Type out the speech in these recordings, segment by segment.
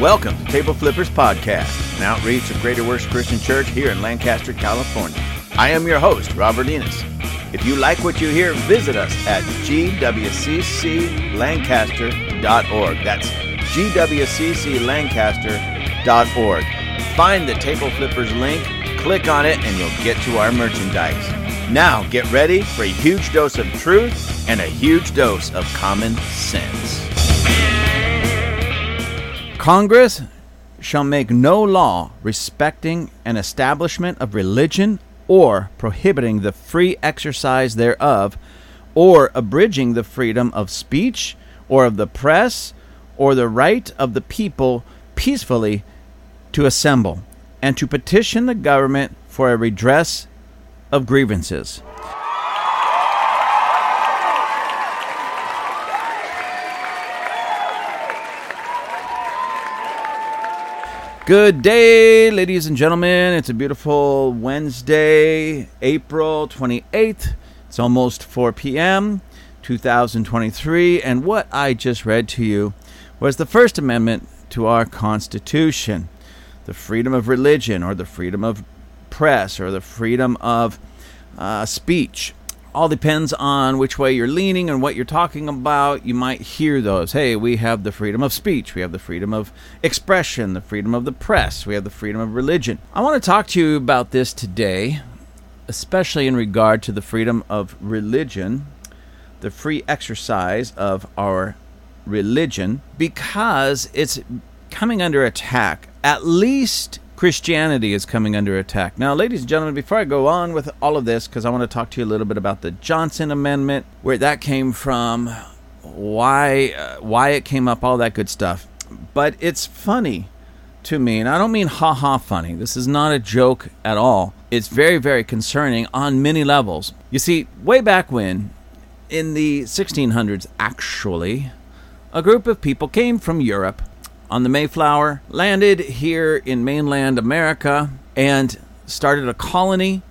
Welcome to Table Flippers Podcast, an outreach of Greater Works Christian Church here in Lancaster, California. I am your host, Robert Enos. If you like what you hear, visit us at gwcclancaster.org. That's gwcclancaster.org. Find the Table Flippers link, click on it, and you'll get to our merchandise. Now, get ready for a huge dose of truth and a huge dose of common sense. Congress shall make no law respecting an establishment of religion or prohibiting the free exercise thereof or abridging the freedom of speech or of the press or the right of the people peacefully to assemble and to petition the government for a redress of grievances. Good day, ladies and gentlemen. It's a beautiful Wednesday, April 28th. It's almost 4 p.m., 2023. And what I just read to you was the First Amendment to our Constitution the freedom of religion, or the freedom of press, or the freedom of uh, speech all depends on which way you're leaning and what you're talking about. You might hear those. Hey, we have the freedom of speech, we have the freedom of expression, the freedom of the press, we have the freedom of religion. I want to talk to you about this today, especially in regard to the freedom of religion, the free exercise of our religion, because it's coming under attack, at least Christianity is coming under attack. Now, ladies and gentlemen, before I go on with all of this, because I want to talk to you a little bit about the Johnson Amendment, where that came from, why uh, why it came up, all that good stuff. But it's funny to me, and I don't mean ha ha funny. This is not a joke at all. It's very very concerning on many levels. You see, way back when, in the 1600s, actually, a group of people came from Europe on the Mayflower, landed here in mainland America, and started a colony.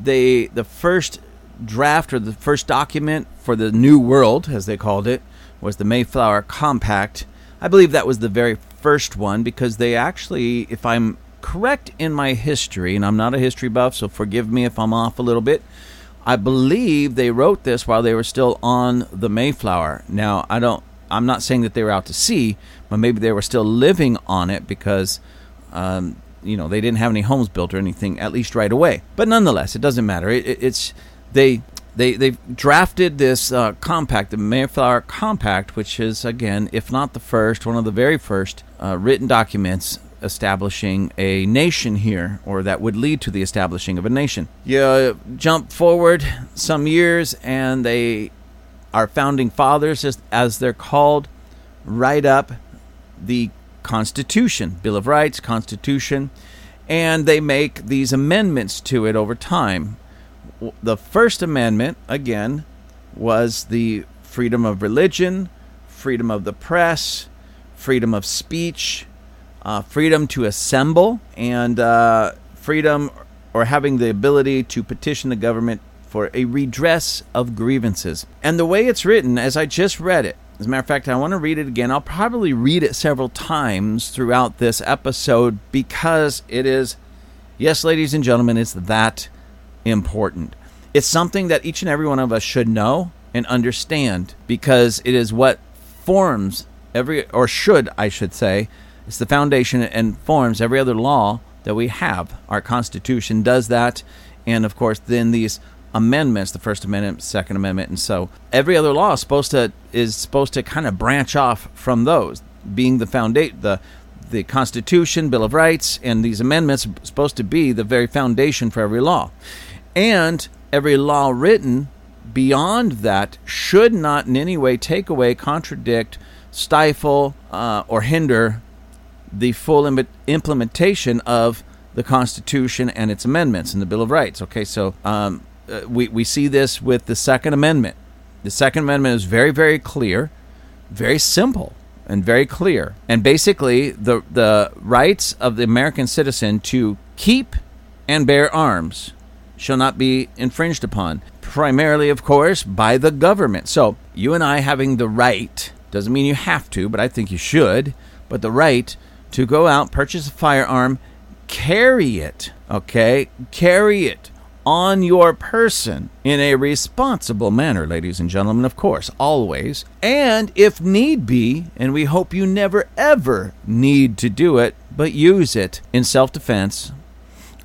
They the first draft or the first document for the New World, as they called it, was the Mayflower Compact. I believe that was the very first one because they actually, if I'm correct in my history, and I'm not a history buff, so forgive me if I'm off a little bit. I believe they wrote this while they were still on the Mayflower. Now, I don't I'm not saying that they were out to sea, but maybe they were still living on it because, um, you know, they didn't have any homes built or anything, at least right away. But nonetheless, it doesn't matter. It, it, it's they they they drafted this uh, compact, the Mayflower Compact, which is again, if not the first, one of the very first uh, written documents establishing a nation here, or that would lead to the establishing of a nation. You jump forward some years, and they our founding fathers, as, as they're called, write up the Constitution, Bill of Rights, Constitution, and they make these amendments to it over time. The First Amendment, again, was the freedom of religion, freedom of the press, freedom of speech, uh, freedom to assemble, and uh, freedom or having the ability to petition the government for a redress of grievances. And the way it's written, as I just read it, as a matter of fact, I want to read it again. I'll probably read it several times throughout this episode because it is, yes, ladies and gentlemen, it's that important. It's something that each and every one of us should know and understand because it is what forms every, or should, I should say, it's the foundation and forms every other law that we have. Our Constitution does that. And of course, then these amendments the first amendment second amendment and so every other law is supposed to is supposed to kind of branch off from those being the foundation the the constitution bill of rights and these amendments are supposed to be the very foundation for every law and every law written beyond that should not in any way take away contradict stifle uh, or hinder the full Im- implementation of the Constitution and its amendments and the Bill of Rights. Okay, so um, uh, we, we see this with the Second Amendment. The Second Amendment is very, very clear, very simple, and very clear. And basically, the, the rights of the American citizen to keep and bear arms shall not be infringed upon, primarily, of course, by the government. So, you and I having the right doesn't mean you have to, but I think you should, but the right to go out, purchase a firearm, carry it, okay? Carry it on your person in a responsible manner, ladies and gentlemen, of course, always. And if need be, and we hope you never ever need to do it, but use it in self defense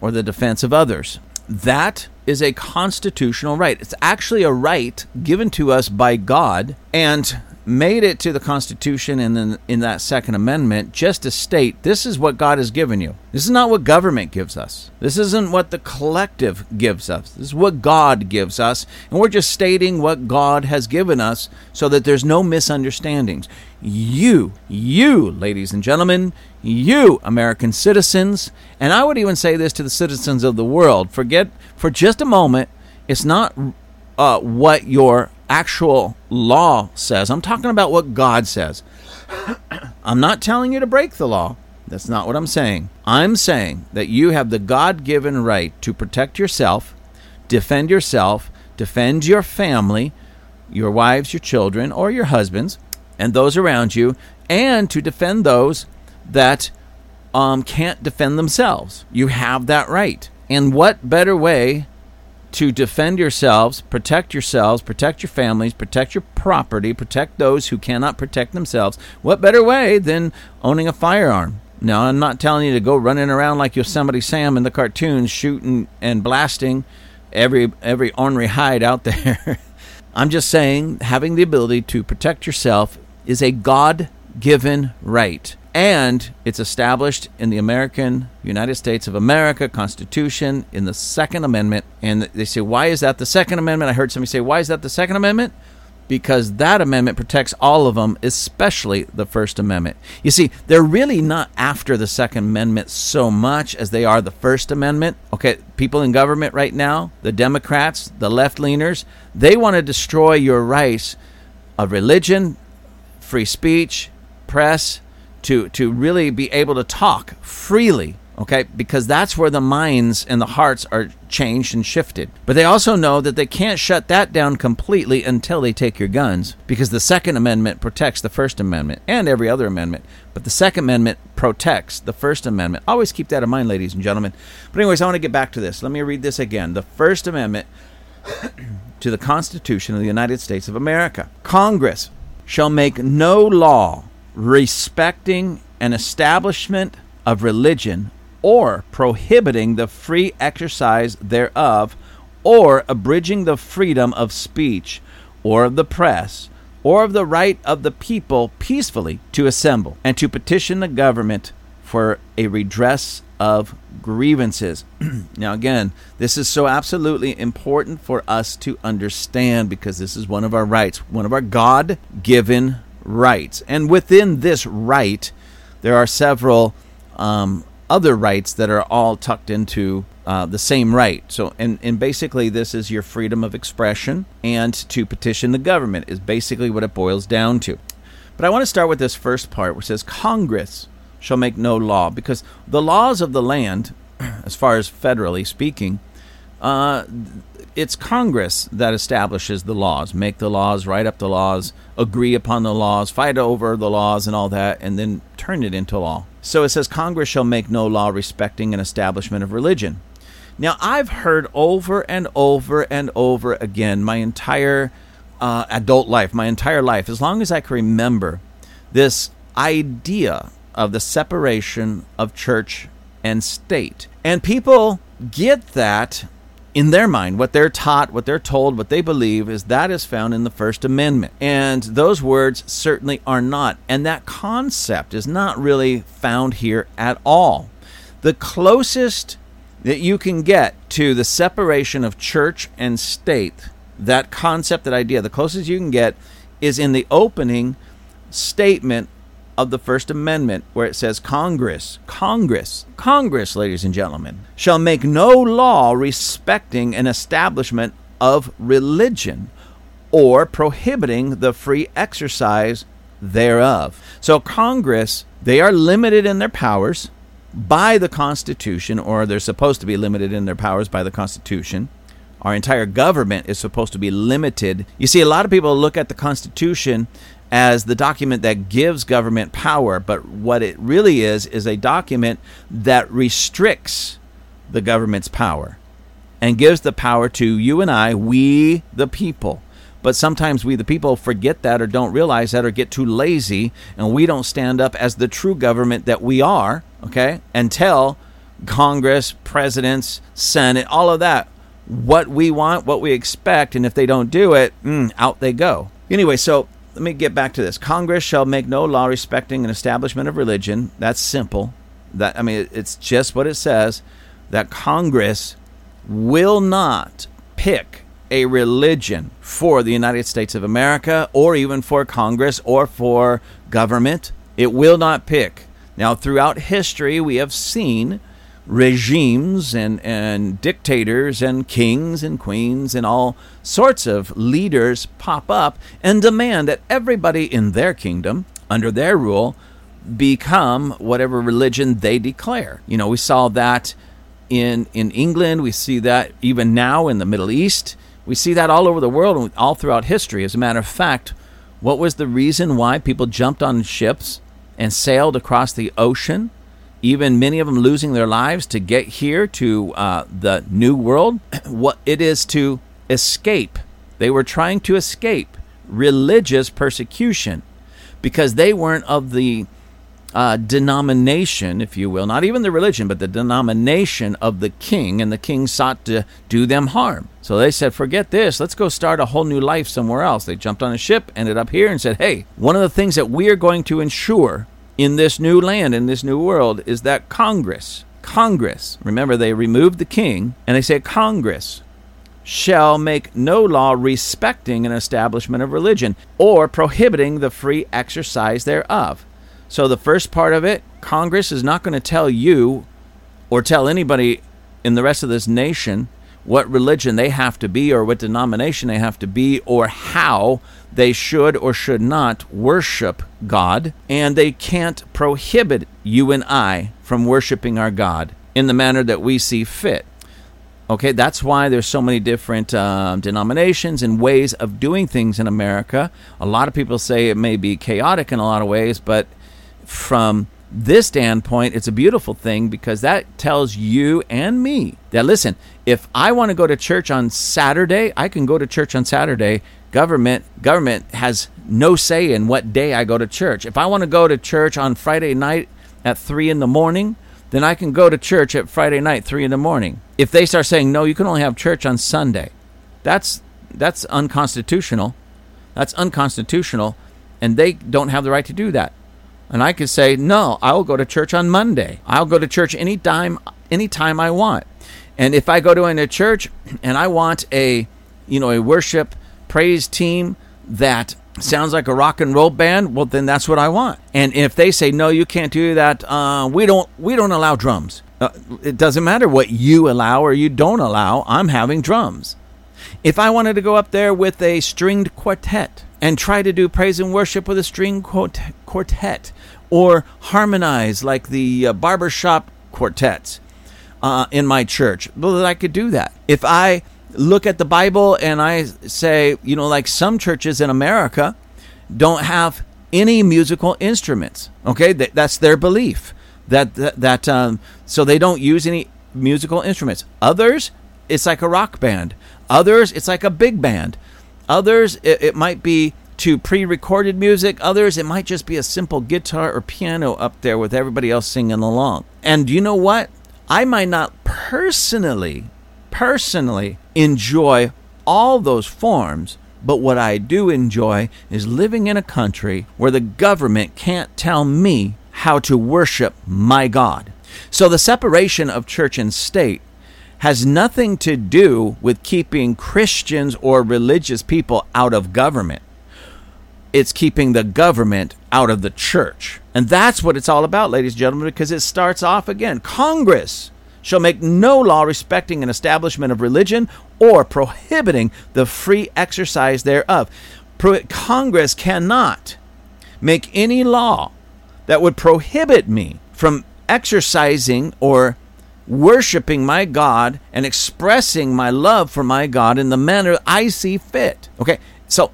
or the defense of others. That is a constitutional right. It's actually a right given to us by God. And made it to the Constitution and then in that Second Amendment just to state this is what God has given you. This is not what government gives us. This isn't what the collective gives us. This is what God gives us. And we're just stating what God has given us so that there's no misunderstandings. You, you, ladies and gentlemen, you, American citizens, and I would even say this to the citizens of the world forget for just a moment, it's not uh, what your actual law says. I'm talking about what God says. I'm not telling you to break the law. That's not what I'm saying. I'm saying that you have the God given right to protect yourself, defend yourself, defend your family, your wives, your children, or your husbands, and those around you, and to defend those that um, can't defend themselves. You have that right. And what better way to defend yourselves, protect yourselves, protect your families, protect your property, protect those who cannot protect themselves. What better way than owning a firearm? Now, I'm not telling you to go running around like Yosemite Sam in the cartoons, shooting and blasting every every ornery hide out there. I'm just saying having the ability to protect yourself is a God-given right and it's established in the American United States of America Constitution in the Second Amendment. And they say, why is that the Second Amendment? I heard somebody say, why is that the Second Amendment? Because that amendment protects all of them, especially the First Amendment. You see, they're really not after the Second Amendment so much as they are the First Amendment. Okay, people in government right now, the Democrats, the left leaners, they want to destroy your rights of religion, free speech, press, to to really be able to talk freely okay? Because that's where the minds and the hearts are changed and shifted. But they also know that they can't shut that down completely until they take your guns because the second amendment protects the first amendment and every other amendment but the second amendment protects the first amendment. Always keep that in mind ladies and gentlemen. But anyways i want to get back to this. Let me read this again. The first amendment to the constitution of the united states of america. Congress shall make no law respecting an establishment of religion or prohibiting the free exercise thereof or abridging the freedom of speech or of the press or of the right of the people peacefully to assemble and to petition the government for a redress of grievances. now, again, this is so absolutely important for us to understand because this is one of our rights, one of our God given rights. And within this right, there are several um, other rights that are all tucked into uh, the same right. So, and, and basically, this is your freedom of expression and to petition the government, is basically what it boils down to. But I want to start with this first part, which says Congress shall make no law, because the laws of the land, as far as federally speaking, uh, it's Congress that establishes the laws, make the laws, write up the laws, agree upon the laws, fight over the laws and all that, and then turn it into law. So it says Congress shall make no law respecting an establishment of religion. Now, I've heard over and over and over again my entire uh, adult life, my entire life, as long as I can remember, this idea of the separation of church and state. And people get that in their mind, what they're taught, what they're told, what they believe is that is found in the First Amendment. And those words certainly are not. And that concept is not really found here at all. The closest that you can get to the separation of church and state, that concept, that idea, the closest you can get is in the opening statement of the First Amendment, where it says Congress, Congress, Congress, ladies and gentlemen, shall make no law respecting an establishment of religion or prohibiting the free exercise thereof. So, Congress, they are limited in their powers by the Constitution, or they're supposed to be limited in their powers by the Constitution. Our entire government is supposed to be limited. You see, a lot of people look at the Constitution as the document that gives government power, but what it really is is a document that restricts the government's power and gives the power to you and I, we the people. But sometimes we, the people, forget that or don't realize that or get too lazy and we don't stand up as the true government that we are, okay? And tell Congress, presidents, Senate, all of that what we want, what we expect, and if they don't do it, mm, out they go. Anyway, so let me get back to this. Congress shall make no law respecting an establishment of religion. That's simple. That I mean, it's just what it says. That Congress will not pick a religion for the United States of America, or even for Congress, or for government. It will not pick. Now, throughout history, we have seen regimes and, and dictators and kings and queens and all sorts of leaders pop up and demand that everybody in their kingdom, under their rule, become whatever religion they declare. You know, we saw that in in England, we see that even now in the Middle East, we see that all over the world and all throughout history. As a matter of fact, what was the reason why people jumped on ships and sailed across the ocean even many of them losing their lives to get here to uh, the new world. what it is to escape. They were trying to escape religious persecution because they weren't of the uh, denomination, if you will, not even the religion, but the denomination of the king, and the king sought to do them harm. So they said, forget this, let's go start a whole new life somewhere else. They jumped on a ship, ended up here, and said, hey, one of the things that we are going to ensure in this new land, in this new world, is that Congress, Congress, remember they removed the king, and they say Congress shall make no law respecting an establishment of religion or prohibiting the free exercise thereof. So the first part of it, Congress is not going to tell you or tell anybody in the rest of this nation what religion they have to be or what denomination they have to be or how they should or should not worship God, and they can't prohibit you and I from worshiping our God in the manner that we see fit. Okay, that's why there's so many different uh, denominations and ways of doing things in America. A lot of people say it may be chaotic in a lot of ways, but from this standpoint, it's a beautiful thing because that tells you and me that listen, if I want to go to church on Saturday, I can go to church on Saturday. Government government has no say in what day I go to church. If I want to go to church on Friday night at three in the morning, then I can go to church at Friday night, three in the morning. If they start saying no, you can only have church on Sunday, that's that's unconstitutional. That's unconstitutional, and they don't have the right to do that. And I could say, no, I will go to church on Monday. I'll go to church any time, any time I want. And if I go to a church and I want a, you know, a worship praise team that sounds like a rock and roll band, well, then that's what I want. And if they say no, you can't do that, uh, we don't we don't allow drums. Uh, it doesn't matter what you allow or you don't allow. I'm having drums. If I wanted to go up there with a stringed quartet and try to do praise and worship with a string quartet or harmonize like the uh, barbershop quartets uh, in my church, well, I could do that. If I look at the Bible and I say, you know, like some churches in America don't have any musical instruments, okay, that's their belief. That, that, that um, so they don't use any musical instruments. Others, it's like a rock band. Others, it's like a big band. Others, it, it might be to pre recorded music. Others, it might just be a simple guitar or piano up there with everybody else singing along. And you know what? I might not personally, personally enjoy all those forms, but what I do enjoy is living in a country where the government can't tell me how to worship my God. So the separation of church and state has nothing to do with keeping Christians or religious people out of government. It's keeping the government out of the church. And that's what it's all about, ladies and gentlemen, because it starts off again. Congress shall make no law respecting an establishment of religion or prohibiting the free exercise thereof. Congress cannot make any law that would prohibit me from exercising or worshiping my God and expressing my love for my God in the manner I see fit. Okay, so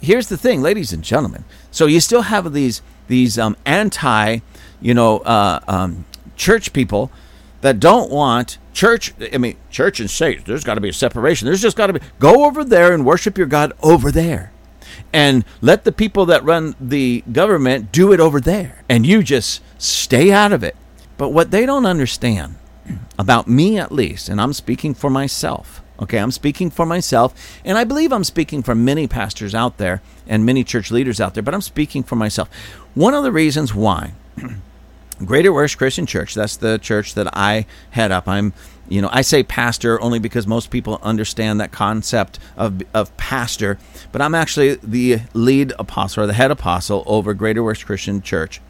here's the thing, ladies and gentlemen. So you still have these these um, anti, you know, uh, um, church people that don't want church. I mean, church and state. There's got to be a separation. There's just got to be go over there and worship your God over there, and let the people that run the government do it over there, and you just stay out of it. But what they don't understand about me, at least, and I'm speaking for myself Okay, I'm speaking for myself, and I believe I'm speaking for many pastors out there and many church leaders out there, but I'm speaking for myself. One of the reasons why Greater Works Christian Church, that's the church that I head up. I'm, you know, I say pastor only because most people understand that concept of, of pastor, but I'm actually the lead apostle or the head apostle over Greater Works Christian Church.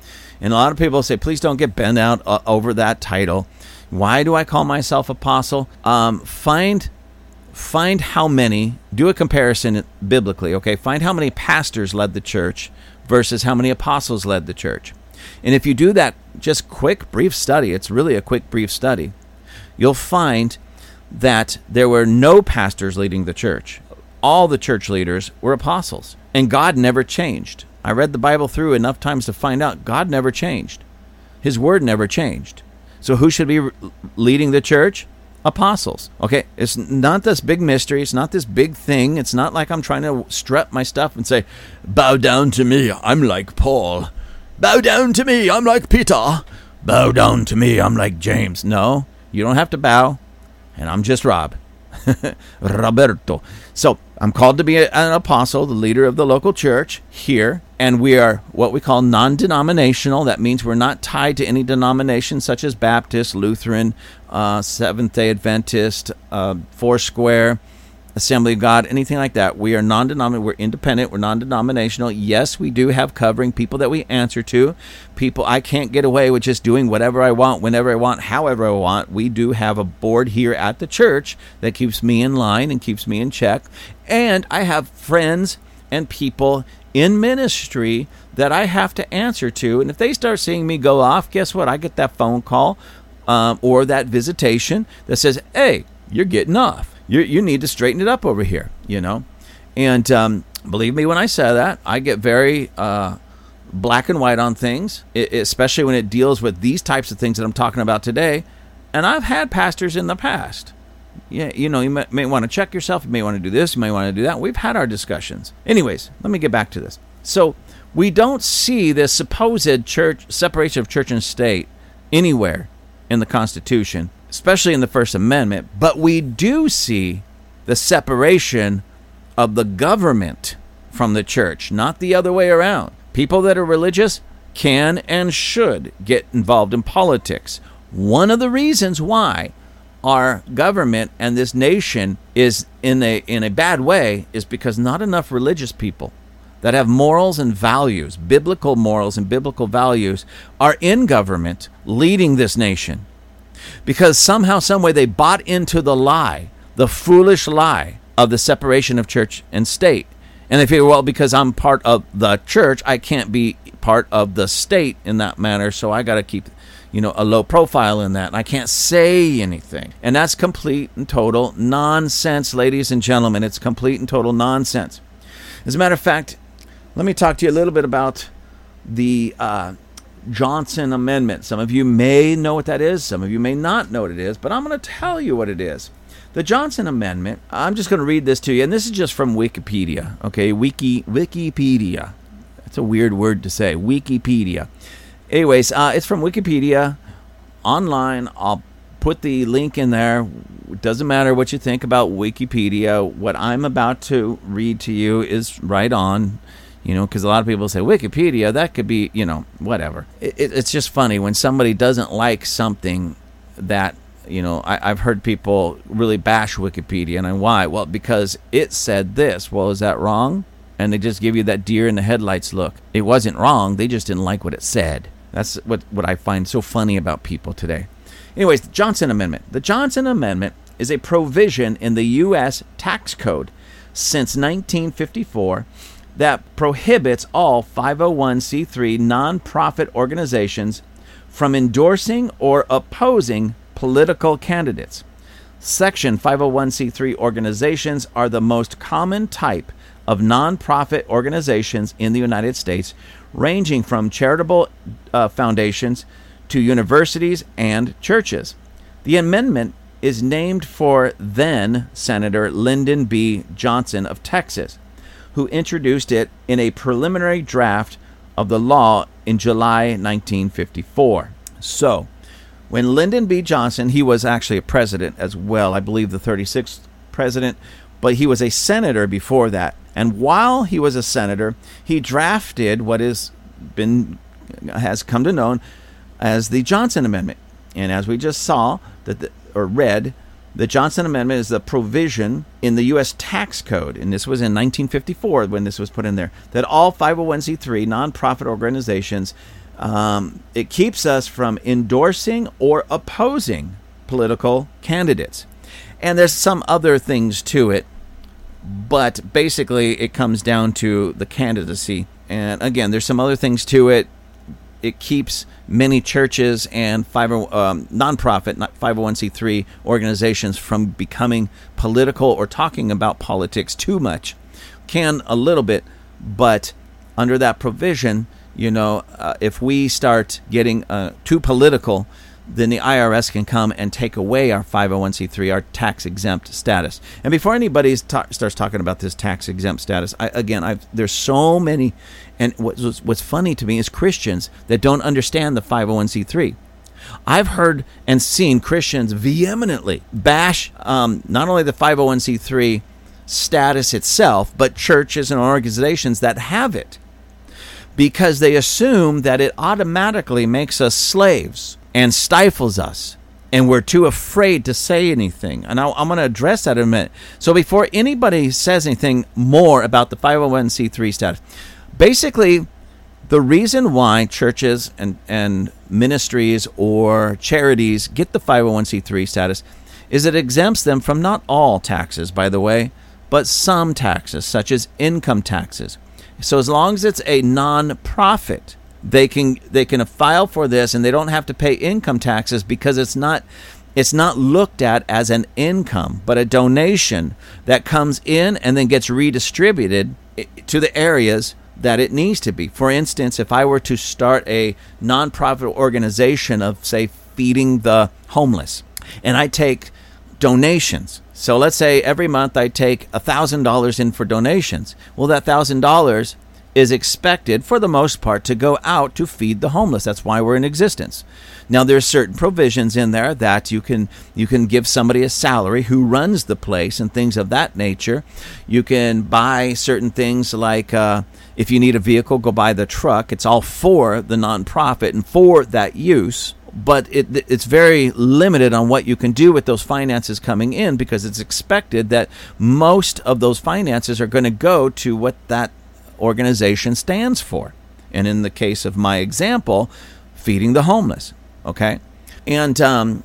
And a lot of people say, please don't get bent out uh, over that title. Why do I call myself apostle? Um, find find how many, do a comparison biblically, okay? Find how many pastors led the church versus how many apostles led the church. And if you do that just quick, brief study, it's really a quick, brief study, you'll find that there were no pastors leading the church. All the church leaders were apostles. And God never changed. I read the Bible through enough times to find out God never changed. His word never changed. So who should be leading the church? apostles. Okay, it's not this big mystery. It's not this big thing. It's not like I'm trying to strut my stuff and say, "Bow down to me. I'm like Paul. Bow down to me. I'm like Peter. Bow down to me. I'm like James." No, you don't have to bow. And I'm just Rob. Roberto. So I'm called to be an apostle, the leader of the local church here, and we are what we call non denominational. That means we're not tied to any denomination such as Baptist, Lutheran, uh, Seventh day Adventist, uh, Foursquare. Assembly of God, anything like that. We are non denominational. We're independent. We're non denominational. Yes, we do have covering people that we answer to. People, I can't get away with just doing whatever I want, whenever I want, however I want. We do have a board here at the church that keeps me in line and keeps me in check. And I have friends and people in ministry that I have to answer to. And if they start seeing me go off, guess what? I get that phone call um, or that visitation that says, hey, you're getting off you you need to straighten it up over here, you know. And um, believe me when I say that, I get very uh, black and white on things, especially when it deals with these types of things that I'm talking about today. And I've had pastors in the past. Yeah, you know, you may, may want to check yourself. You may want to do this. You may want to do that. We've had our discussions. Anyways, let me get back to this. So we don't see this supposed church separation of church and state anywhere in the Constitution especially in the First Amendment, but we do see the separation of the government from the church, not the other way around. People that are religious can and should get involved in politics. One of the reasons why our government and this nation is in a in a bad way is because not enough religious people that have morals and values, biblical morals and biblical values are in government leading this nation because somehow, someway, they bought into the lie, the foolish lie of the separation of church and state. And they figure, well, because I'm part of the church, I can't be part of the state in that manner, so I got to keep, you know, a low profile in that, and I can't say anything. And that's complete and total nonsense, ladies and gentlemen. It's complete and total nonsense. As a matter of fact, let me talk to you a little bit about the uh, Johnson Amendment. Some of you may know what that is, some of you may not know what it is, but I'm going to tell you what it is. The Johnson Amendment, I'm just going to read this to you, and this is just from Wikipedia, okay? Wiki Wikipedia. That's a weird word to say. Wikipedia. Anyways, uh, it's from Wikipedia online. I'll put the link in there. It doesn't matter what you think about Wikipedia. What I'm about to read to you is right on you know, because a lot of people say Wikipedia, that could be, you know, whatever. It, it's just funny when somebody doesn't like something that, you know, I, have heard people really bash Wikipedia. And why? Well, because it said this. Well, is that wrong? And they just give you that deer in the headlights look. It wasn't wrong. They just didn't like what it said. That's what, what I find so funny about people today. Anyways, the Johnson Amendment. The Johnson Amendment is a provision in the U.S. tax code since 1954 that prohibits all 501c3 nonprofit organizations from endorsing or opposing political candidates. Section 501c3 organizations are the most common type of nonprofit organizations in the United States, ranging from charitable uh, foundations to universities and churches. The amendment is named for then Senator Lyndon B. Johnson of Texas, who introduced it in a preliminary draft of the law in July 1954. So, when Lyndon B. Johnson, he was actually a president as well, I believe the 36th president, but he was a senator before that. And while he was a senator, he drafted what has been has come to known as the Johnson Amendment. And as we just saw that the, or read, the Johnson Amendment is the provision in the U.S. tax code, and this was in 1954 when this was put in there, that all 501c3 nonprofit organizations, um, it keeps us from endorsing or opposing political candidates. And there's some other things to it, but basically it comes down to the candidacy. And again, there's some other things to it. It keeps many churches and five, um, nonprofit, 501c3 organizations from becoming political or talking about politics too much. Can a little bit, but under that provision, you know, uh, if we start getting uh, too political, then the IRS can come and take away our 501c3, our tax exempt status. And before anybody ta- starts talking about this tax exempt status, I, again, I've, there's so many, and what's, what's funny to me is Christians that don't understand the 501c3. I've heard and seen Christians vehemently bash um, not only the 501c3 status itself, but churches and organizations that have it because they assume that it automatically makes us slaves and stifles us. And we're too afraid to say anything. And I, am going to address that in a minute. So, before anybody says anything more about the 501c3 status, basically, the reason why churches and, and ministries or charities get the 501c3 status is it exempts them from not all taxes, by the way, but some taxes, such as income taxes. So, as long as it's a non-profit, they can they can file for this and they don't have to pay income taxes because it's not it's not looked at as an income but a donation that comes in and then gets redistributed to the areas that it needs to be. For instance, if I were to start a nonprofit organization of say feeding the homeless and I take donations. So let's say every month I take $1,000 in for donations. Well, that $1,000 is expected, for the most part, to go out to feed the homeless. That's why we're in existence. Now, there's certain provisions in there that you can you can give somebody a salary who runs the place and things of that nature. You can buy certain things like uh, if you need a vehicle, go buy the truck. It's all for the nonprofit and for that use but it, it's very limited on what you can do with those finances coming in because it's expected that most of those finances are going to go to what that organization stands for. And in the case of my example, feeding the homeless. Okay. And um,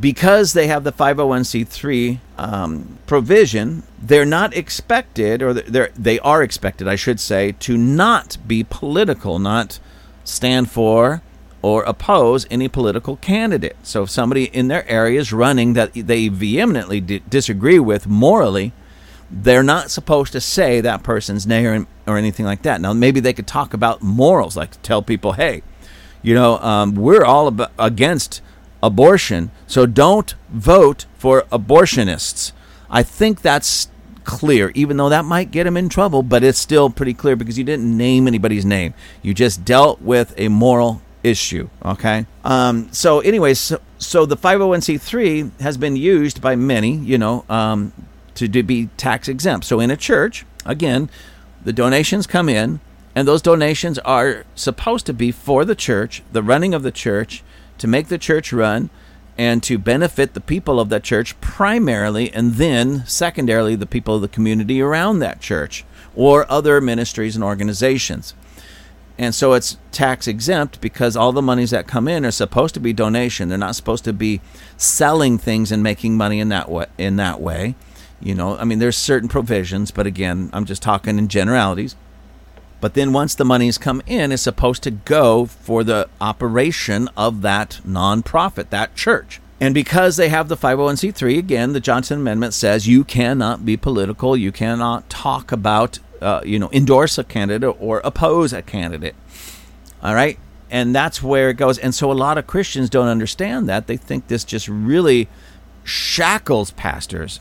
because they have the 501c3 um, provision, they're not expected, or they're, they are expected, I should say, to not be political, not stand for or oppose any political candidate. So if somebody in their area is running that they vehemently d- disagree with morally, they're not supposed to say that person's name or, or anything like that. Now, maybe they could talk about morals, like tell people, hey, you know, um, we're all about, against abortion, so don't vote for abortionists. I think that's clear, even though that might get him in trouble, but it's still pretty clear because you didn't name anybody's name. You just dealt with a moral issue. Okay. Um, so, anyways, so, so the 501c3 has been used by many, you know, um, to, be tax exempt. So in a church, again, the donations come in, and those donations are supposed to be for the church, the running of the church, to make the church run, and to benefit the people of that church primarily, and then secondarily, the people of the community around that church or other ministries and organizations. And so it's tax exempt because all the monies that come in are supposed to be donation. They're not supposed to be selling things and making money in that way. In that way, you know, I mean, there's certain provisions, but again, I'm just talking in generalities. But then once the money's come in, it's supposed to go for the operation of that nonprofit, that church. And because they have the 501c3, again, the Johnson Amendment says you cannot be political, you cannot talk about uh, you know, endorse a candidate or oppose a candidate. All right, and that's where it goes. And so a lot of Christians don't understand that. They think this just really shackles pastors,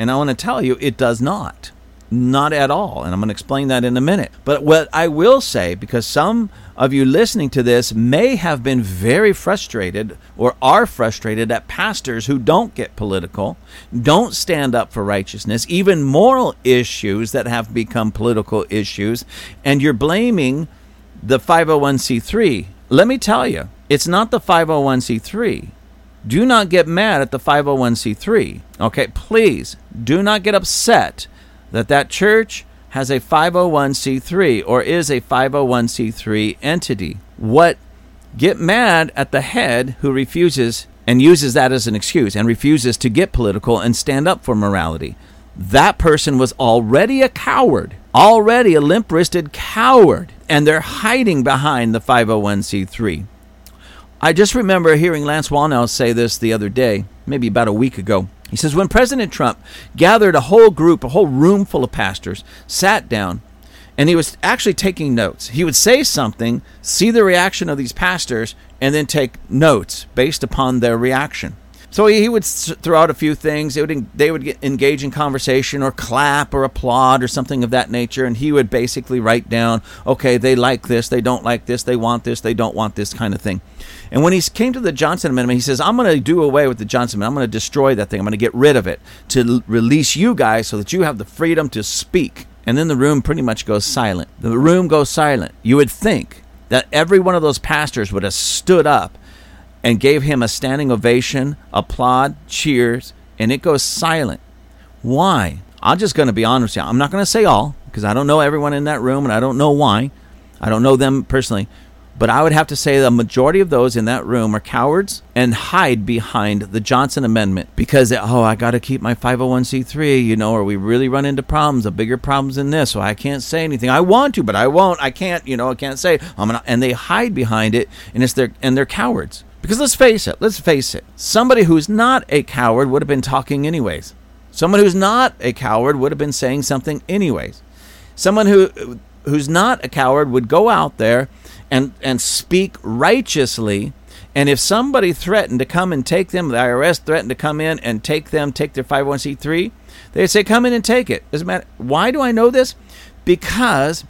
and I want to tell you, it does not. Not at all. And I'm going to explain that in a minute. But what I will say, because some of you listening to this may have been very frustrated or are frustrated at pastors who don't get political, don't stand up for righteousness, even moral issues that have become political issues, and you're blaming the 501c3. Let me tell you, it's not the 501c3. Do not get mad at the 501c3. Okay, please do not get upset that that church has a 501c3 or is a 501c3 entity. What get mad at the head who refuses and uses that as an excuse and refuses to get political and stand up for morality. That person was already a coward, already a limp wristed coward, and they're hiding behind the 501c3. I just remember hearing Lance Wallnau say this the other day, maybe about a week ago. He says, when President Trump gathered a whole group, a whole room full of pastors, sat down, and he was actually taking notes. He would say something, see the reaction of these pastors, and then take notes based upon their reaction. So he would throw out a few things. They would they would engage in conversation or clap or applaud or something of that nature, and he would basically write down, okay, they like this, they don't like this, they want this, they don't want this kind of thing. And when he came to the Johnson Amendment, he says, I'm going to do away with the Johnson Amendment. I'm going to destroy that thing. I'm going to get rid of it to release you guys so that you have the freedom to speak. And then the room pretty much goes silent. The room goes silent. You would think that every one of those pastors would have stood up and gave him a standing ovation, applaud, cheers, and it goes silent. Why? I'm just going to be honest with you. I'm not going to say all because I don't know everyone in that room and I don't know why. I don't know them personally. But I would have to say the majority of those in that room are cowards and hide behind the Johnson Amendment because, oh, I got to keep my 501c3, you know, or we really run into problems, a bigger problems than this, so I can't say anything. I want to, but I won't. I can't, you know, I can't say. I'm gonna, and they hide behind it, and it's their and they're cowards. Because let's face it, let's face it. Somebody who's not a coward would have been talking anyways. Someone who's not a coward would have been saying something anyways. Someone who who's not a coward would go out there and, and speak righteously. And if somebody threatened to come and take them, the IRS threatened to come in and take them, take their 501c3, they'd say, come in and take it. Doesn't matter. Why do I know this? Because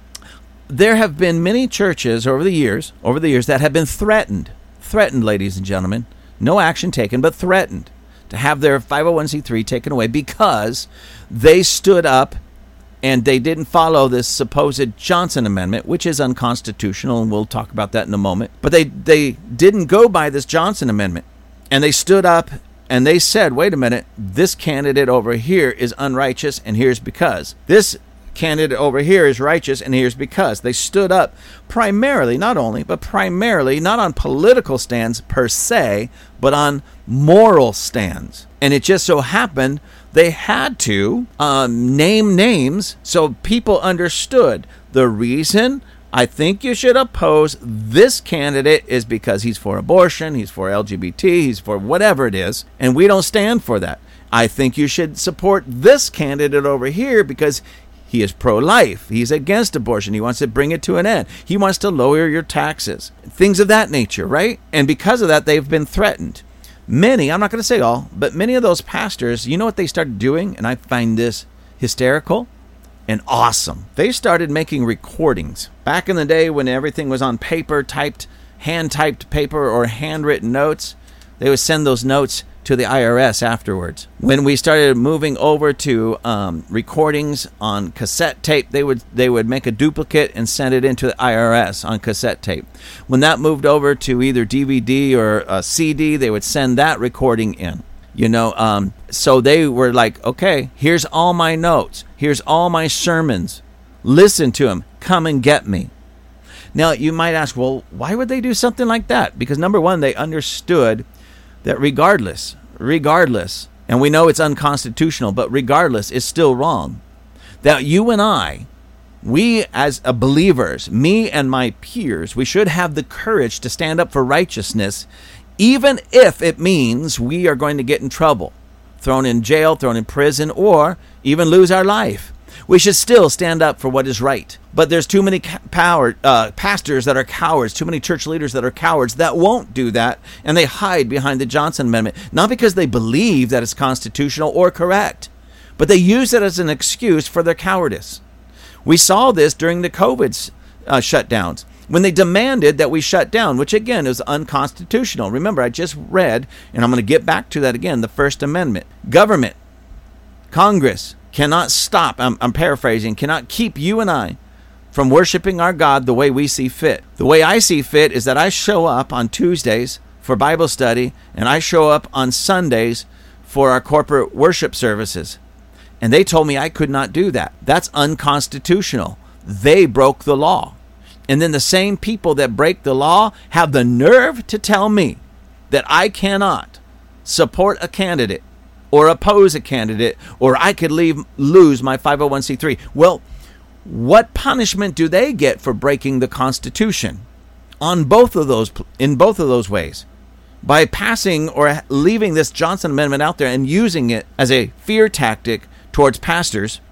there have been many churches over the years, over the years, that have been threatened, threatened, ladies and gentlemen, no action taken, but threatened to have their 501c3 taken away because they stood up and they didn't follow this supposed Johnson Amendment, which is unconstitutional, and we'll talk about that in a moment. But they, they didn't go by this Johnson Amendment, and they stood up and they said, wait a minute, this candidate over here is unrighteous, and here's because. This candidate over here is righteous, and here's because. They stood up primarily, not only, but primarily, not on political stands per se, but on moral stands. And it just so happened they had to um, name names so people understood the reason I think you should oppose this candidate is because he's for abortion, he's for LGBT, he's for whatever it is, and we don't stand for that. I think you should support this candidate over here because he is pro life. He's against abortion. He wants to bring it to an end. He wants to lower your taxes. Things of that nature, right? And because of that, they've been threatened. Many, I'm not going to say all, but many of those pastors, you know what they started doing? And I find this hysterical and awesome. They started making recordings. Back in the day when everything was on paper, typed, hand typed paper, or handwritten notes, they would send those notes to the IRS afterwards. When we started moving over to um, recordings on cassette tape, they would they would make a duplicate and send it into the IRS on cassette tape. When that moved over to either DVD or a CD, they would send that recording in. You know, um, so they were like, okay, here's all my notes, here's all my sermons. Listen to them. Come and get me. Now, you might ask, well, why would they do something like that? Because number one, they understood that regardless, regardless, and we know it's unconstitutional, but regardless, it's still wrong. That you and I, we as believers, me and my peers, we should have the courage to stand up for righteousness, even if it means we are going to get in trouble, thrown in jail, thrown in prison, or even lose our life. We should still stand up for what is right. But there's too many power, uh, pastors that are cowards, too many church leaders that are cowards that won't do that, and they hide behind the Johnson Amendment, not because they believe that it's constitutional or correct, but they use it as an excuse for their cowardice. We saw this during the COVID uh, shutdowns when they demanded that we shut down, which again is unconstitutional. Remember, I just read, and I'm going to get back to that again the First Amendment. Government, Congress cannot stop, I'm, I'm paraphrasing, cannot keep you and I from worshiping our God the way we see fit. The way I see fit is that I show up on Tuesdays for Bible study and I show up on Sundays for our corporate worship services. And they told me I could not do that. That's unconstitutional. They broke the law. And then the same people that break the law have the nerve to tell me that I cannot support a candidate or oppose a candidate or I could leave lose my 501c3. Well, what punishment do they get for breaking the constitution? On both of those in both of those ways. By passing or leaving this Johnson amendment out there and using it as a fear tactic towards pastors,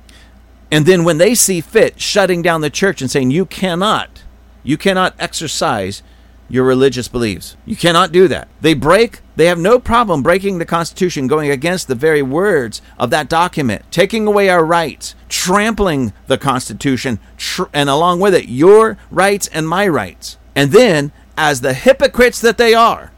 and then when they see fit shutting down the church and saying you cannot you cannot exercise your religious beliefs. You cannot do that. They break, they have no problem breaking the Constitution, going against the very words of that document, taking away our rights, trampling the Constitution, tr- and along with it, your rights and my rights. And then, as the hypocrites that they are,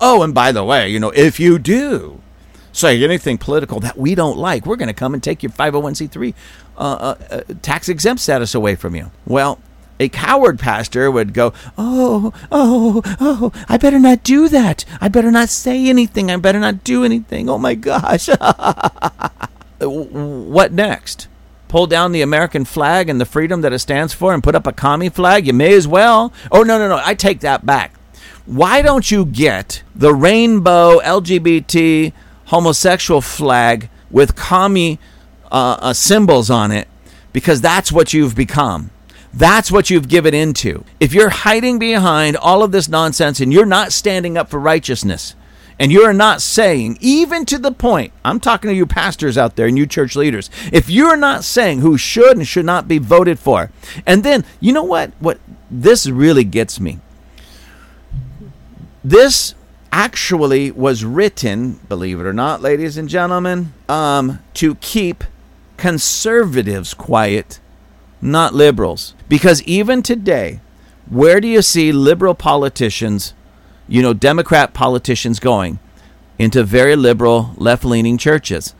oh, and by the way, you know, if you do say anything political that we don't like, we're going to come and take your 501c3 uh, uh, uh, tax exempt status away from you. Well, a coward pastor would go, Oh, oh, oh, I better not do that. I better not say anything. I better not do anything. Oh my gosh. what next? Pull down the American flag and the freedom that it stands for and put up a commie flag? You may as well. Oh, no, no, no. I take that back. Why don't you get the rainbow LGBT homosexual flag with commie uh, uh, symbols on it? Because that's what you've become. That's what you've given into. If you're hiding behind all of this nonsense and you're not standing up for righteousness, and you're not saying, even to the point, I'm talking to you pastors out there and you church leaders, if you're not saying who should and should not be voted for, and then, you know what? What this really gets me. This actually was written, believe it or not, ladies and gentlemen, um, to keep conservatives quiet not liberals. Because even today, where do you see liberal politicians, you know, Democrat politicians going? Into very liberal, left leaning churches.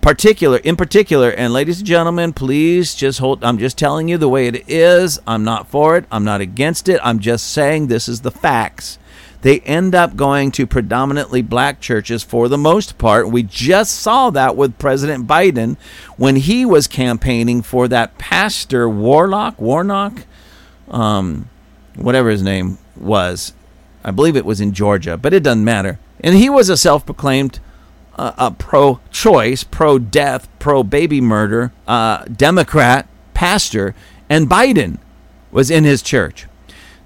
Particular, in particular, and ladies and gentlemen, please just hold. I'm just telling you the way it is. I'm not for it. I'm not against it. I'm just saying this is the facts they end up going to predominantly black churches for the most part. We just saw that with President Biden when he was campaigning for that pastor Warlock, Warnock, um, whatever his name was. I believe it was in Georgia, but it doesn't matter. And he was a self proclaimed uh, a pro choice, pro death, pro baby murder uh, Democrat pastor, and Biden was in his church.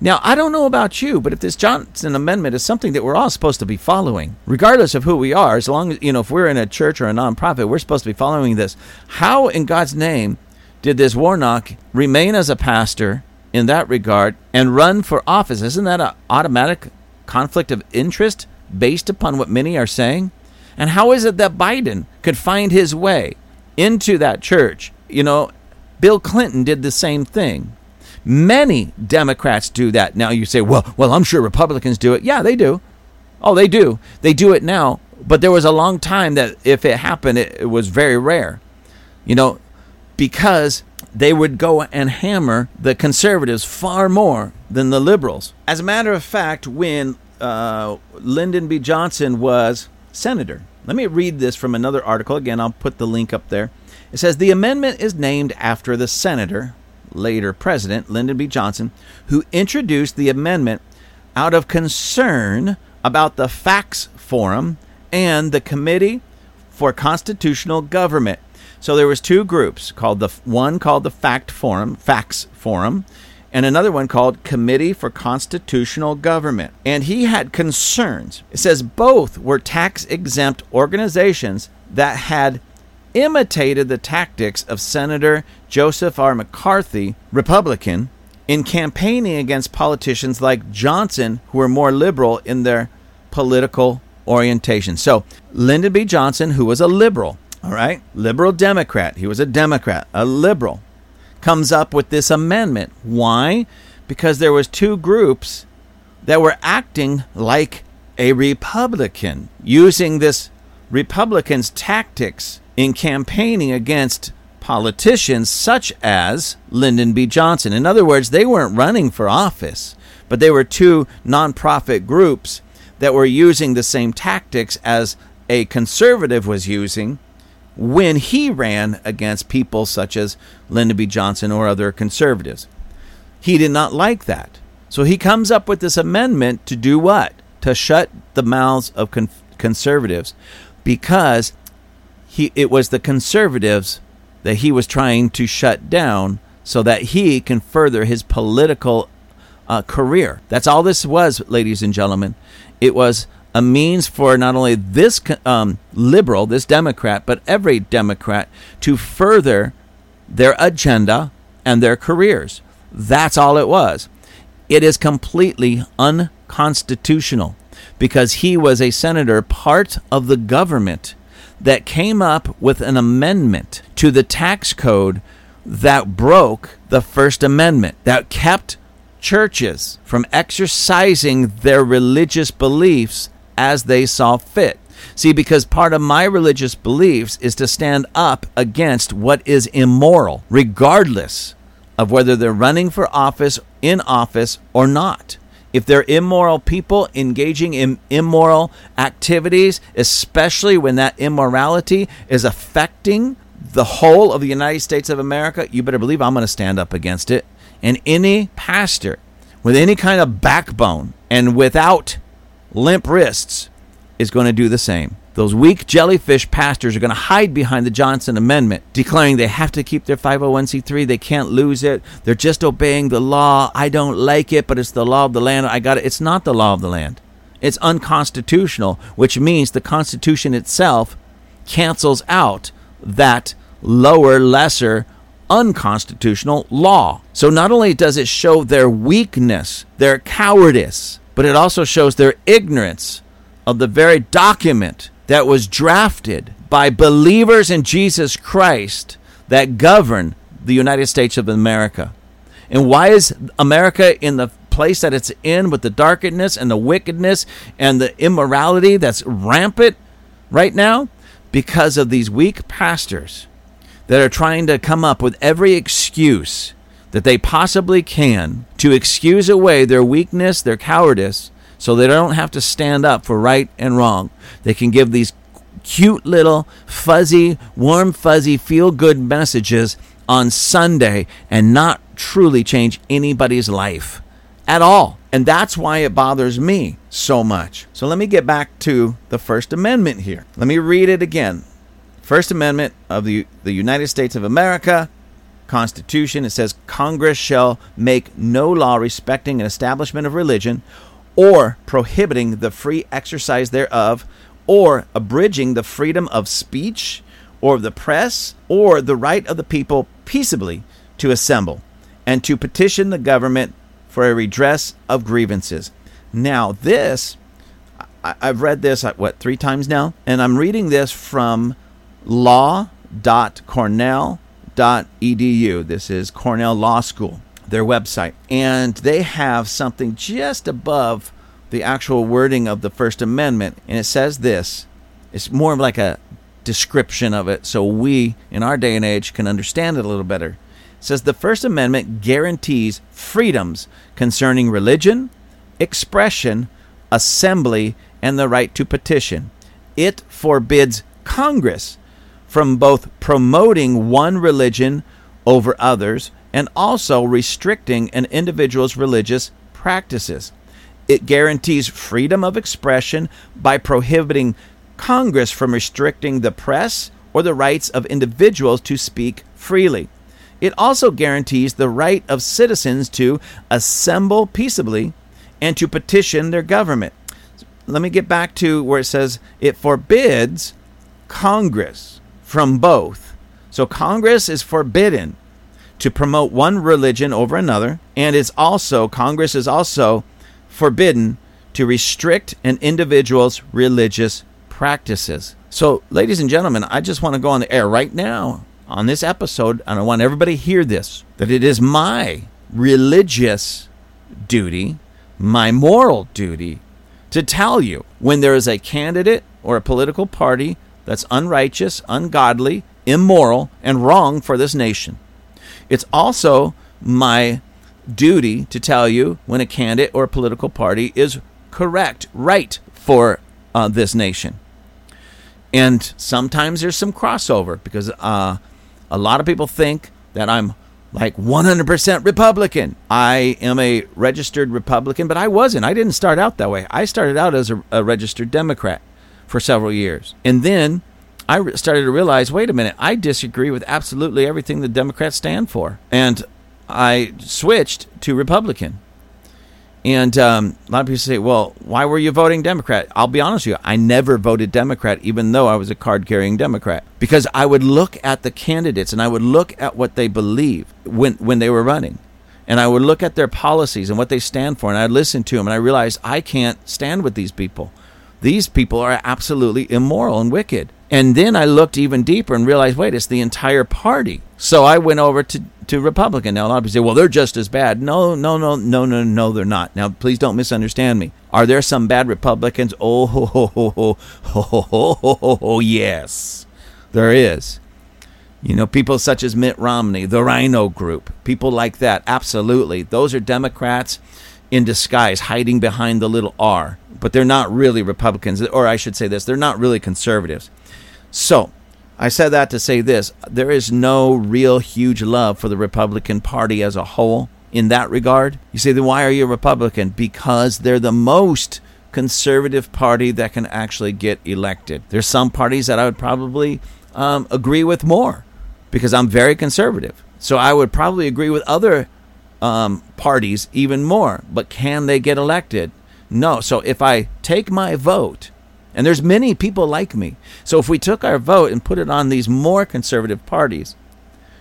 Now, I don't know about you, but if this Johnson Amendment is something that we're all supposed to be following, regardless of who we are, as long as, you know, if we're in a church or a nonprofit, we're supposed to be following this. How, in God's name, did this Warnock remain as a pastor in that regard and run for office? Isn't that an automatic conflict of interest based upon what many are saying? And how is it that Biden could find his way into that church? You know, Bill Clinton did the same thing. Many Democrats do that. Now you say, well, well, I'm sure Republicans do it. Yeah, they do. Oh, they do. They do it now. But there was a long time that if it happened, it, it was very rare. You know, because they would go and hammer the conservatives far more than the liberals. As a matter of fact, when uh, Lyndon B. Johnson was senator, let me read this from another article. Again, I'll put the link up there. It says the amendment is named after the senator later President Lyndon B. Johnson, who introduced the amendment out of concern about the Facts Forum and the Committee for Constitutional Government. So there was two groups called the one called the Fact Forum, Facts Forum, and another one called Committee for Constitutional Government. And he had concerns. It says both were tax exempt organizations that had imitated the tactics of Senator Joseph R. McCarthy, Republican, in campaigning against politicians like Johnson, who were more liberal in their political orientation. So, Lyndon B. Johnson, who was a liberal, all right, liberal Democrat, he was a Democrat, a liberal, comes up with this amendment. Why? Because there was two groups that were acting like a Republican, using this Republicans' tactics in campaigning against politicians such as Lyndon B. Johnson. In other words, they weren't running for office, but they were two nonprofit groups that were using the same tactics as a conservative was using when he ran against people such as Lyndon B. Johnson or other conservatives. He did not like that. So he comes up with this amendment to do what? To shut the mouths of con- conservatives because he it was the conservatives that he was trying to shut down so that he can further his political uh, career. That's all this was, ladies and gentlemen. It was a means for not only this um, liberal, this Democrat, but every Democrat to further their agenda and their careers. That's all it was. It is completely unconstitutional because he was a senator, part of the government that came up with an amendment to the tax code that broke the First Amendment, that kept churches from exercising their religious beliefs as they saw fit. See, because part of my religious beliefs is to stand up against what is immoral, regardless of whether they're running for office, in office, or not if they're immoral people engaging in immoral activities, especially when that immorality is affecting the whole of the United States of America, you better believe I'm going to stand up against it. And any pastor with any kind of backbone and without limp wrists is going to do the same. Those weak jellyfish pastors are going to hide behind the Johnson Amendment, declaring they have to keep their 501c3. They can't lose it. They're just obeying the law. I don't like it, but it's the law of the land. I got it. It's not the law of the land. It's unconstitutional, which means the Constitution itself cancels out that lower, lesser, unconstitutional law. So not only does it show their weakness, their cowardice, but it also shows their ignorance of the very document that was drafted by believers in Jesus Christ that govern the United States of America. And why is America in the place that it's in with the darkness and the wickedness and the immorality that's rampant right now? Because of these weak pastors that are trying to come up with every excuse that they possibly can to excuse away their weakness, their cowardice, so they don't have to stand up for right and wrong. They can give these cute little fuzzy, warm, fuzzy, feel good messages on Sunday and not truly change anybody's life at all. And that's why it bothers me so much. So let me get back to the First Amendment here. Let me read it again. First Amendment of the, the United States of America, Constitution, it says Congress shall make no law respecting an establishment of religion or prohibiting the free exercise thereof, or abridging the freedom of speech, or of the press, or the right of the people peaceably to assemble, and to petition the government for a redress of grievances. Now, this, I, have read this, uh, what, three times now? And I'm reading this from law.cornell.edu. This is Cornell Law School their website. And they have something just above the actual wording of the First Amendment. And it says this it's more of like a description of it so we, in our day and age, can understand it a little better. It says the First Amendment guarantees freedoms concerning religion, expression, assembly, and the right to petition. It forbids Congress from both promoting one religion over others and also restricting an individual's religious practices. It guarantees freedom of expression by prohibiting Congress from restricting the press or the rights of individuals to speak freely. It also guarantees the right of citizens to assemble peaceably and to petition their government. Let me get back to where it says it forbids Congress from both. So Congress is forbidden to promote one religion over another, and it's also Congress is also forbidden to restrict an individual's religious practices. So, ladies and gentlemen, I just want to go on the air right now on this episode, and I want everybody to hear this that it is my religious duty, my moral duty, to tell you when there is a candidate or a political party that's unrighteous, ungodly, immoral, and wrong for this nation. It's also my duty to tell you when a candidate or a political party is correct, right for uh, this nation. And sometimes there's some crossover because uh, a lot of people think that I'm like 100% Republican. I am a registered Republican, but I wasn't. I didn't start out that way. I started out as a, a registered Democrat for several years. And then I started to realize wait a minute, I disagree with absolutely everything the Democrats stand for. And I switched to Republican. And um, a lot of people say, well, why were you voting Democrat? I'll be honest with you, I never voted Democrat, even though I was a card carrying Democrat. Because I would look at the candidates and I would look at what they believe when, when they were running. And I would look at their policies and what they stand for. And I'd listen to them and I realized I can't stand with these people. These people are absolutely immoral and wicked. And then I looked even deeper and realized, wait, it's the entire party. So I went over to, to Republican. Now, a lot of people say, well, they're just as bad. No, no, no, no, no, no, they're not. Now, please don't misunderstand me. Are there some bad Republicans? Oh, ho, ho, ho, ho, ho, ho, ho, ho, ho, yes, there is. You know, people such as Mitt Romney, the RINO Group, people like that. Absolutely. Those are Democrats in disguise, hiding behind the little R. But they're not really Republicans, or I should say this, they're not really conservatives. So, I said that to say this there is no real huge love for the Republican Party as a whole in that regard. You say, then why are you a Republican? Because they're the most conservative party that can actually get elected. There's some parties that I would probably um, agree with more because I'm very conservative. So I would probably agree with other um, parties even more. But can they get elected? No. So if I take my vote and there's many people like me. So if we took our vote and put it on these more conservative parties,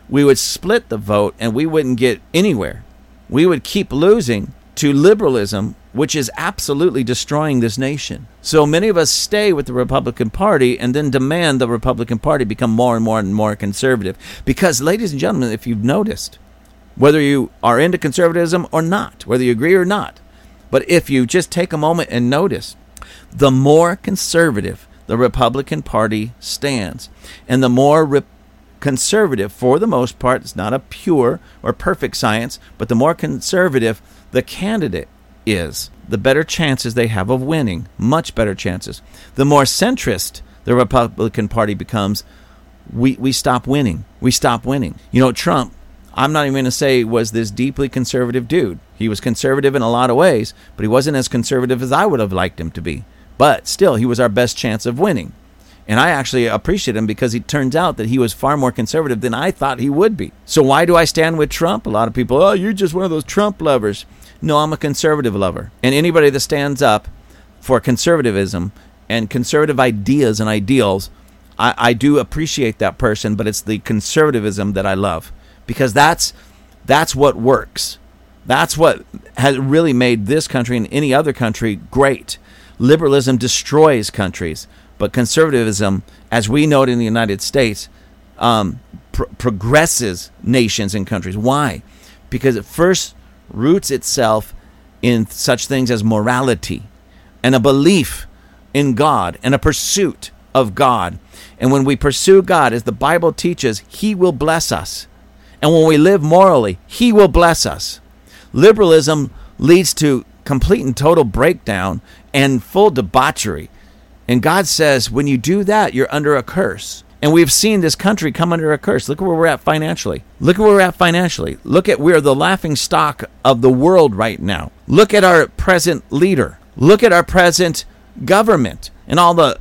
we would split the vote and we wouldn't get anywhere. We would keep losing to liberalism, which is absolutely destroying this nation. So many of us stay with the Republican Party and then demand the Republican Party become more and more and more conservative. Because, ladies and gentlemen, if you've noticed, whether you are into conservatism or not, whether you agree or not, but if you just take a moment and notice, the more conservative the Republican Party stands. And the more re- conservative, for the most part, it's not a pure or perfect science, but the more conservative the candidate is, the better chances they have of winning. Much better chances. The more centrist the Republican Party becomes, we, we stop winning. We stop winning. You know, Trump, I'm not even going to say was this deeply conservative dude. He was conservative in a lot of ways, but he wasn't as conservative as I would have liked him to be. But still, he was our best chance of winning. And I actually appreciate him because it turns out that he was far more conservative than I thought he would be. So why do I stand with Trump? A lot of people, oh, you're just one of those Trump lovers. No, I'm a conservative lover. And anybody that stands up for conservatism and conservative ideas and ideals, I, I do appreciate that person, but it's the conservatism that I love because that's that's what works. That's what has really made this country and any other country great liberalism destroys countries, but conservatism, as we know it in the United States, um, pr- progresses nations and countries. Why? Because it first roots itself in such things as morality and a belief in God and a pursuit of God. And when we pursue God, as the Bible teaches, He will bless us. And when we live morally, He will bless us. Liberalism leads to complete and total breakdown and full debauchery. And God says, when you do that, you're under a curse. And we've seen this country come under a curse. Look at where we're at financially. Look at where we're at financially. Look at we're the laughing stock of the world right now. Look at our present leader. Look at our present government and all the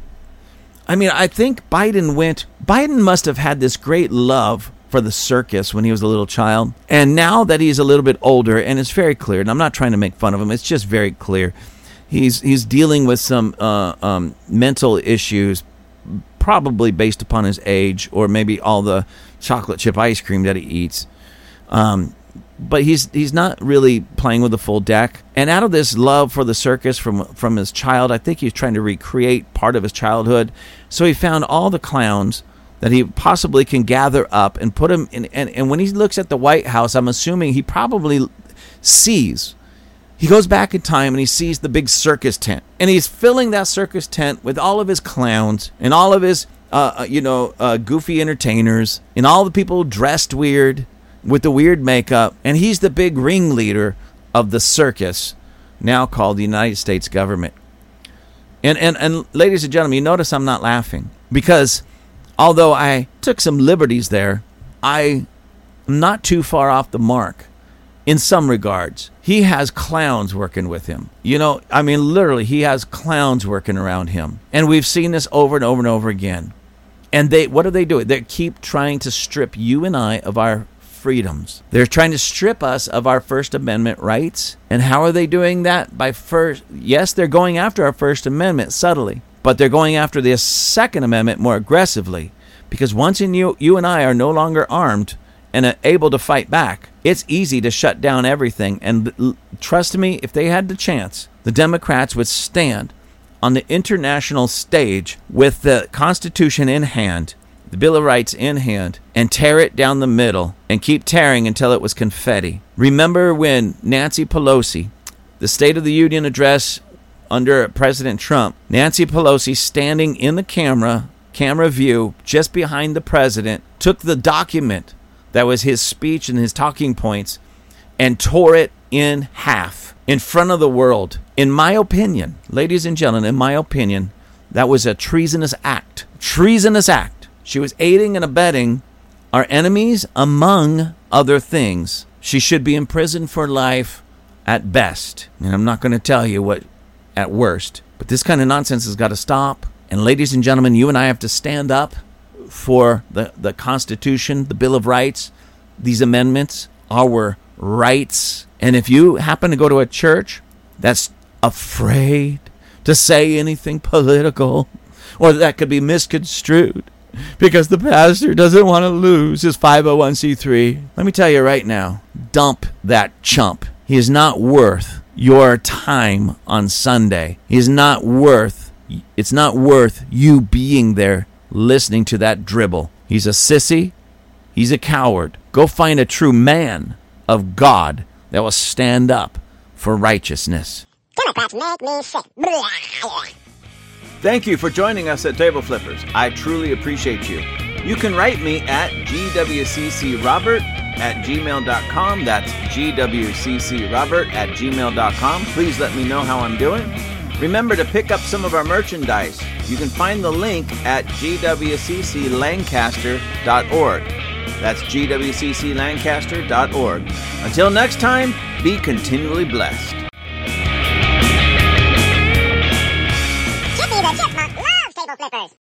I mean, I think Biden went Biden must have had this great love for the circus when he was a little child. And now that he's a little bit older, and it's very clear, and I'm not trying to make fun of him, it's just very clear. He's, he's dealing with some uh, um, mental issues, probably based upon his age or maybe all the chocolate chip ice cream that he eats. Um, but he's he's not really playing with a full deck. And out of this love for the circus from from his child, I think he's trying to recreate part of his childhood. So he found all the clowns that he possibly can gather up and put them in. And, and when he looks at the White House, I'm assuming he probably sees. He goes back in time and he sees the big circus tent. And he's filling that circus tent with all of his clowns and all of his, uh, uh, you know, uh, goofy entertainers and all the people dressed weird with the weird makeup. And he's the big ringleader of the circus, now called the United States government. And, and, and ladies and gentlemen, you notice I'm not laughing because although I took some liberties there, I am not too far off the mark in some regards. He has clowns working with him. You know, I mean, literally, he has clowns working around him. And we've seen this over and over and over again. And they, what are they doing? They keep trying to strip you and I of our freedoms. They're trying to strip us of our First Amendment rights. And how are they doing that? By first, yes, they're going after our First Amendment subtly but they're going after the Second Amendment more aggressively because once in you, you and I are no longer armed and able to fight back, it's easy to shut down everything. And trust me, if they had the chance, the Democrats would stand on the international stage with the Constitution in hand, the Bill of Rights in hand, and tear it down the middle and keep tearing until it was confetti. Remember when Nancy Pelosi, the State of the Union address under President Trump, Nancy Pelosi standing in the camera, camera view, just behind the president, took the document that was his speech and his talking points and tore it in half in front of the world. In my opinion, ladies and gentlemen, in my opinion, that was a treasonous act. Treasonous act. She was aiding and abetting our enemies, among other things. She should be imprisoned for life at best. And I'm not going to tell you what at worst. But this kind of nonsense has got to stop. And ladies and gentlemen, you and I have to stand up for the, the Constitution, the Bill of Rights, these amendments, our rights. And if you happen to go to a church that's afraid to say anything political or that could be misconstrued because the pastor doesn't want to lose his 501c3, let me tell you right now dump that chump. He is not worth your time on Sunday. He is not worth it's not worth you being there listening to that dribble. He's a sissy. He's a coward. Go find a true man of God that will stand up for righteousness. Thank you for joining us at Table Flippers. I truly appreciate you. You can write me at gwccrobert at gmail.com. That's gwccrobert at gmail.com. Please let me know how I'm doing. Remember to pick up some of our merchandise. You can find the link at gwcclancaster.org. That's gwcclancaster.org. Until next time, be continually blessed. Chippy the Chipmunk loves table flippers.